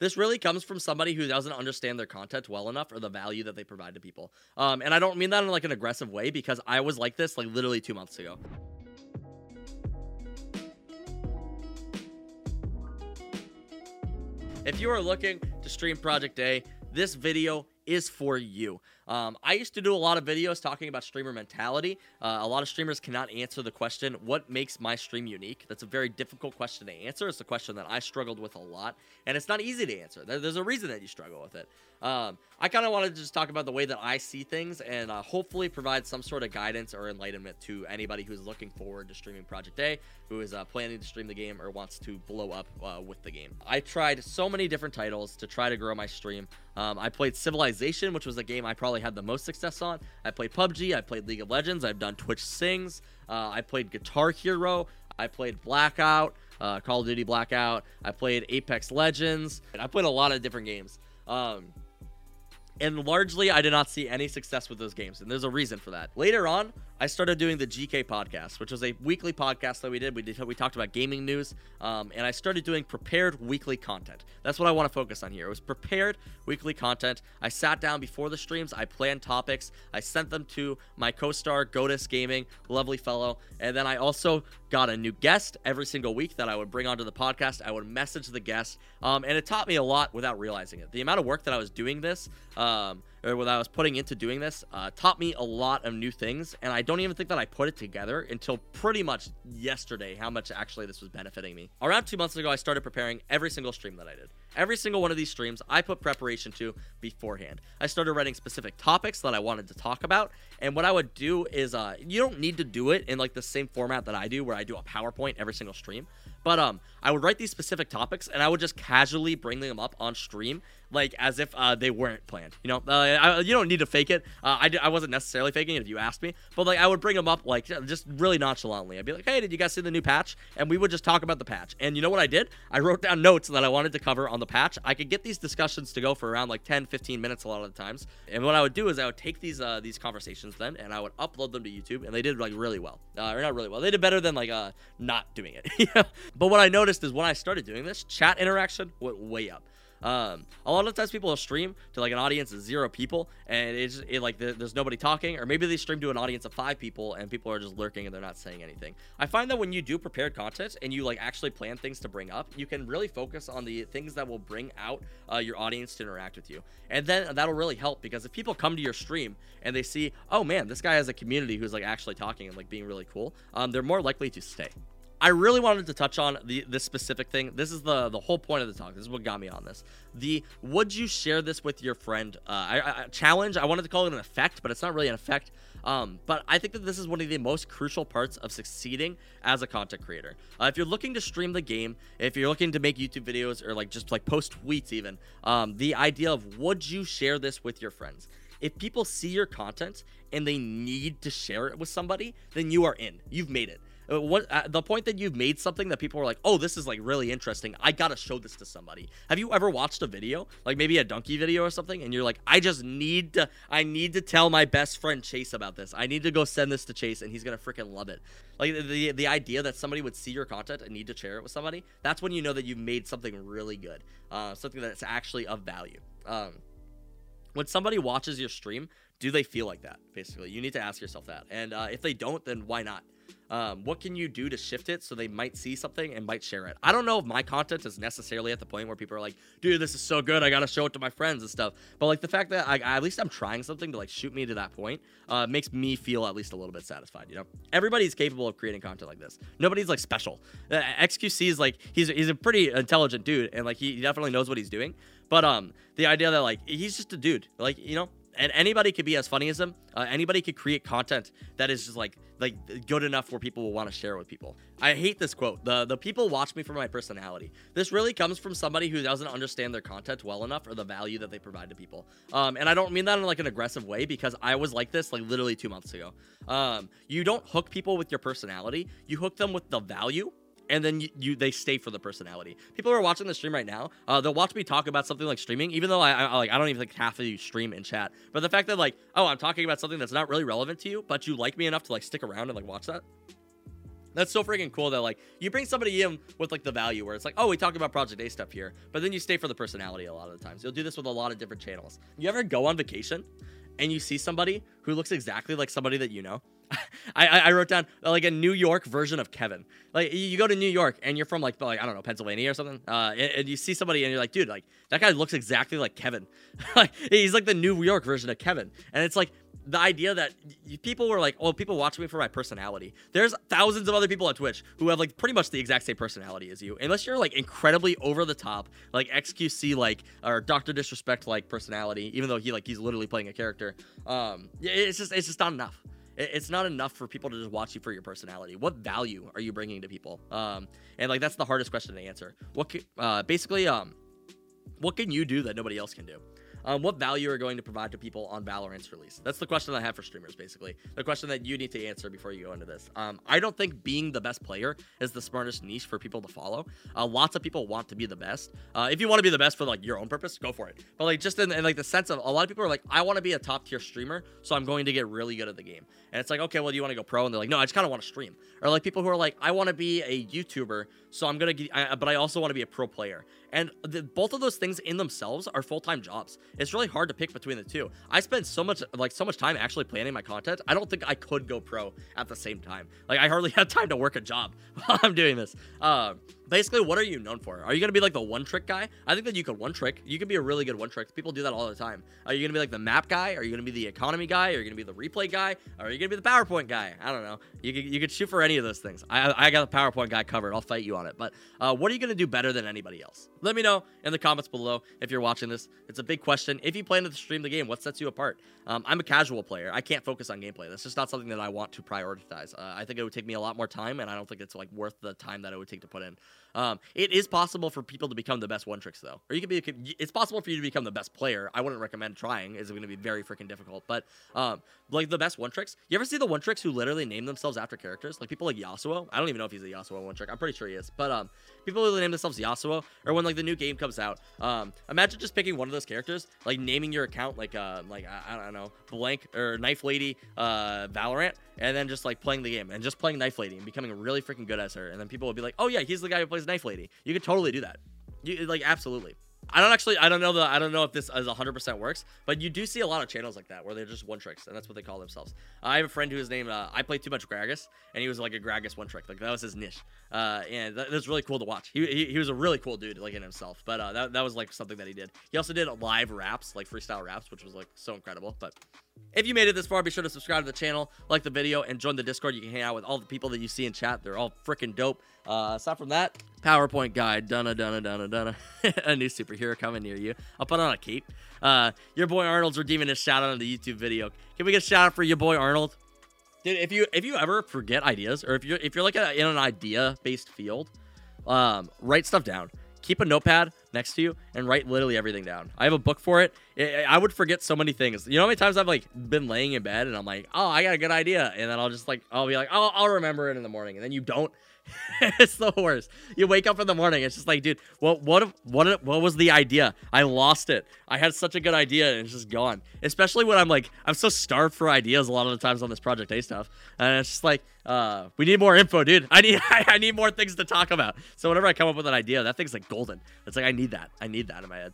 This really comes from somebody who doesn't understand their content well enough or the value that they provide to people. Um, and I don't mean that in like an aggressive way because I was like this like literally two months ago. If you are looking to stream Project A, this video is for you. Um, I used to do a lot of videos talking about streamer mentality. Uh, a lot of streamers cannot answer the question, what makes my stream unique? That's a very difficult question to answer. It's a question that I struggled with a lot, and it's not easy to answer. There's a reason that you struggle with it. Um, I kind of wanted to just talk about the way that I see things and uh, hopefully provide some sort of guidance or enlightenment to anybody who's looking forward to streaming Project A, who is uh, planning to stream the game or wants to blow up uh, with the game. I tried so many different titles to try to grow my stream. Um, I played Civilization, which was a game I probably had the most success on. I played PUBG, I played League of Legends, I've done Twitch Sings, uh, I played Guitar Hero, I played Blackout, uh, Call of Duty Blackout, I played Apex Legends, I played a lot of different games. Um, and largely I did not see any success with those games, and there's a reason for that. Later on, I started doing the GK podcast, which was a weekly podcast that we did. We did we talked about gaming news, um, and I started doing prepared weekly content. That's what I want to focus on here. It was prepared weekly content. I sat down before the streams, I planned topics, I sent them to my co-star Godus Gaming, lovely fellow, and then I also got a new guest every single week that I would bring onto the podcast. I would message the guest, um, and it taught me a lot without realizing it. The amount of work that I was doing this. Um, or what I was putting into doing this uh, taught me a lot of new things. And I don't even think that I put it together until pretty much yesterday how much actually this was benefiting me. Around two months ago, I started preparing every single stream that I did. Every single one of these streams, I put preparation to beforehand. I started writing specific topics that I wanted to talk about. And what I would do is, uh, you don't need to do it in like the same format that I do, where I do a PowerPoint every single stream. But um, I would write these specific topics and I would just casually bring them up on stream, like as if uh, they weren't planned. You know, uh, I, you don't need to fake it. Uh, I, I wasn't necessarily faking it if you asked me, but like I would bring them up like just really nonchalantly. I'd be like, hey, did you guys see the new patch? And we would just talk about the patch. And you know what I did? I wrote down notes that I wanted to cover on the patch. I could get these discussions to go for around like 10, 15 minutes a lot of the times. And what I would do is I would take these uh, these conversations then and I would upload them to YouTube, and they did like really well. Uh, or not really well. They did better than like uh, not doing it. But what I noticed is when I started doing this, chat interaction went way up. Um, a lot of times people will stream to like an audience of zero people, and it's it, like there's nobody talking, or maybe they stream to an audience of five people, and people are just lurking and they're not saying anything. I find that when you do prepared content and you like actually plan things to bring up, you can really focus on the things that will bring out uh, your audience to interact with you, and then that'll really help because if people come to your stream and they see, oh man, this guy has a community who's like actually talking and like being really cool, um, they're more likely to stay. I really wanted to touch on the this specific thing. This is the the whole point of the talk. This is what got me on this. The would you share this with your friend? Uh, I, I, challenge. I wanted to call it an effect, but it's not really an effect. Um, but I think that this is one of the most crucial parts of succeeding as a content creator. Uh, if you're looking to stream the game, if you're looking to make YouTube videos or like just like post tweets, even um, the idea of would you share this with your friends? If people see your content and they need to share it with somebody, then you are in. You've made it. Uh, what uh, the point that you've made something that people are like, oh, this is like really interesting. I gotta show this to somebody. Have you ever watched a video, like maybe a donkey video or something, and you're like, I just need to, I need to tell my best friend Chase about this. I need to go send this to Chase, and he's gonna freaking love it. Like the the idea that somebody would see your content and need to share it with somebody, that's when you know that you've made something really good, uh, something that's actually of value. Um, when somebody watches your stream, do they feel like that? Basically, you need to ask yourself that. And uh, if they don't, then why not? Um, what can you do to shift it so they might see something and might share it? I don't know if my content is necessarily at the point where people are like, dude, this is so good. I got to show it to my friends and stuff. But like the fact that I, at least I'm trying something to like shoot me to that point uh, makes me feel at least a little bit satisfied, you know? Everybody's capable of creating content like this. Nobody's like special. Uh, XQC is like, he's, he's a pretty intelligent dude and like he definitely knows what he's doing. But um, the idea that like he's just a dude, like you know, and anybody could be as funny as him. Uh, anybody could create content that is just like like good enough where people will want to share with people. I hate this quote. The the people watch me for my personality. This really comes from somebody who doesn't understand their content well enough or the value that they provide to people. Um, and I don't mean that in like an aggressive way because I was like this like literally two months ago. Um, you don't hook people with your personality. You hook them with the value and then you, you, they stay for the personality. People who are watching the stream right now, uh, they'll watch me talk about something like streaming, even though I, I like I don't even think half of you stream in chat. But the fact that like, oh, I'm talking about something that's not really relevant to you, but you like me enough to like stick around and like watch that. That's so freaking cool that like you bring somebody in with like the value where it's like, oh, we talk about Project A stuff here, but then you stay for the personality a lot of the times. You'll do this with a lot of different channels. You ever go on vacation and you see somebody who looks exactly like somebody that you know? I, I wrote down uh, like a New York version of Kevin. Like you go to New York and you're from like like I don't know Pennsylvania or something, uh, and, and, you see somebody and you're like, dude, like that guy looks exactly like Kevin. like he's like the New York version of Kevin, and it's like the idea that people were like, oh, people watch me for my personality. There's thousands of other people on Twitch who have like pretty much the exact same personality as you, unless you're like incredibly over the top, like XQC like or Doctor Disrespect like personality. Even though he like he's literally playing a character, um, it's just it's just not enough it's not enough for people to just watch you for your personality. What value are you bringing to people? Um, and like that's the hardest question to answer. What uh, basically um, what can you do that nobody else can do? Um, what value are going to provide to people on Valorant's release? That's the question I have for streamers, basically. The question that you need to answer before you go into this. Um, I don't think being the best player is the smartest niche for people to follow. Uh, lots of people want to be the best. Uh, if you want to be the best for like your own purpose, go for it. But like just in, in like the sense of a lot of people are like, I want to be a top tier streamer, so I'm going to get really good at the game. And it's like, okay, well, do you want to go pro? And they're like, no, I just kind of want to stream. Or like people who are like, I want to be a YouTuber, so I'm gonna, get, I, but I also want to be a pro player. And the, both of those things in themselves are full time jobs. It's really hard to pick between the two. I spend so much, like so much time actually planning my content. I don't think I could go pro at the same time. Like I hardly have time to work a job while I'm doing this. Uh, basically, what are you known for? Are you gonna be like the one trick guy? I think that you could one trick. You could be a really good one trick. People do that all the time. Are you gonna be like the map guy? Are you gonna be the economy guy? Are you gonna be the replay guy? Are you gonna be the PowerPoint guy? I don't know. You could, you could shoot for any of those things. I, I got the PowerPoint guy covered. I'll fight you on it. But uh, what are you gonna do better than anybody else? Let me know in the comments below if you're watching this. It's a big question. If you plan to stream the game, what sets you apart? Um, I'm a casual player. I can't focus on gameplay. That's just not something that I want to prioritize. Uh, I think it would take me a lot more time, and I don't think it's like worth the time that it would take to put in. Um, it is possible for people to become the best one tricks though, or you could be. It's possible for you to become the best player. I wouldn't recommend trying. It's going to be very freaking difficult. But um, like the best one tricks. You ever see the one tricks who literally name themselves after characters? Like people like Yasuo. I don't even know if he's a Yasuo one trick. I'm pretty sure he is. But um, people who name themselves Yasuo, or when like the new game comes out, um, imagine just picking one of those characters, like naming your account like uh, like I, I don't know, blank or Knife Lady, uh, Valorant, and then just like playing the game and just playing Knife Lady and becoming really freaking good as her. And then people will be like, oh yeah, he's the guy plays Knife Lady. You could totally do that. You like absolutely. I don't actually, I don't know the, I don't know if this is 100% works, but you do see a lot of channels like that where they're just one tricks, and that's what they call themselves. I have a friend who is name uh, I play too much Gragas, and he was like a Gragas one trick, like that was his niche, uh, and that, was really cool to watch. He, he, he, was a really cool dude, like in himself, but uh, that, that was like something that he did. He also did live raps, like freestyle raps, which was like so incredible, but if you made it this far, be sure to subscribe to the channel, like the video, and join the Discord. You can hang out with all the people that you see in chat. They're all freaking dope. Uh, aside from that, PowerPoint guide, dunna dunna dunna dunna. a new superhero coming near you. I'll put on a cape. Uh, your boy Arnold's redeeming his shout out on the YouTube video. Can we get a shout out for your boy Arnold? Dude, if you if you ever forget ideas, or if you're if you're like a, in an idea based field, um, write stuff down keep a notepad next to you and write literally everything down. I have a book for it. I would forget so many things. You know how many times I've like been laying in bed and I'm like, oh, I got a good idea, and then I'll just like I'll be like, oh, I'll remember it in the morning, and then you don't. it's the worst. You wake up in the morning, it's just like, dude, what what what what was the idea? I lost it. I had such a good idea and it's just gone. Especially when I'm like, I'm so starved for ideas a lot of the times on this Project A stuff, and it's just like, uh, we need more info, dude. I need I need more things to talk about. So whenever I come up with an idea, that thing's like golden. It's like I need that. I need that in my head.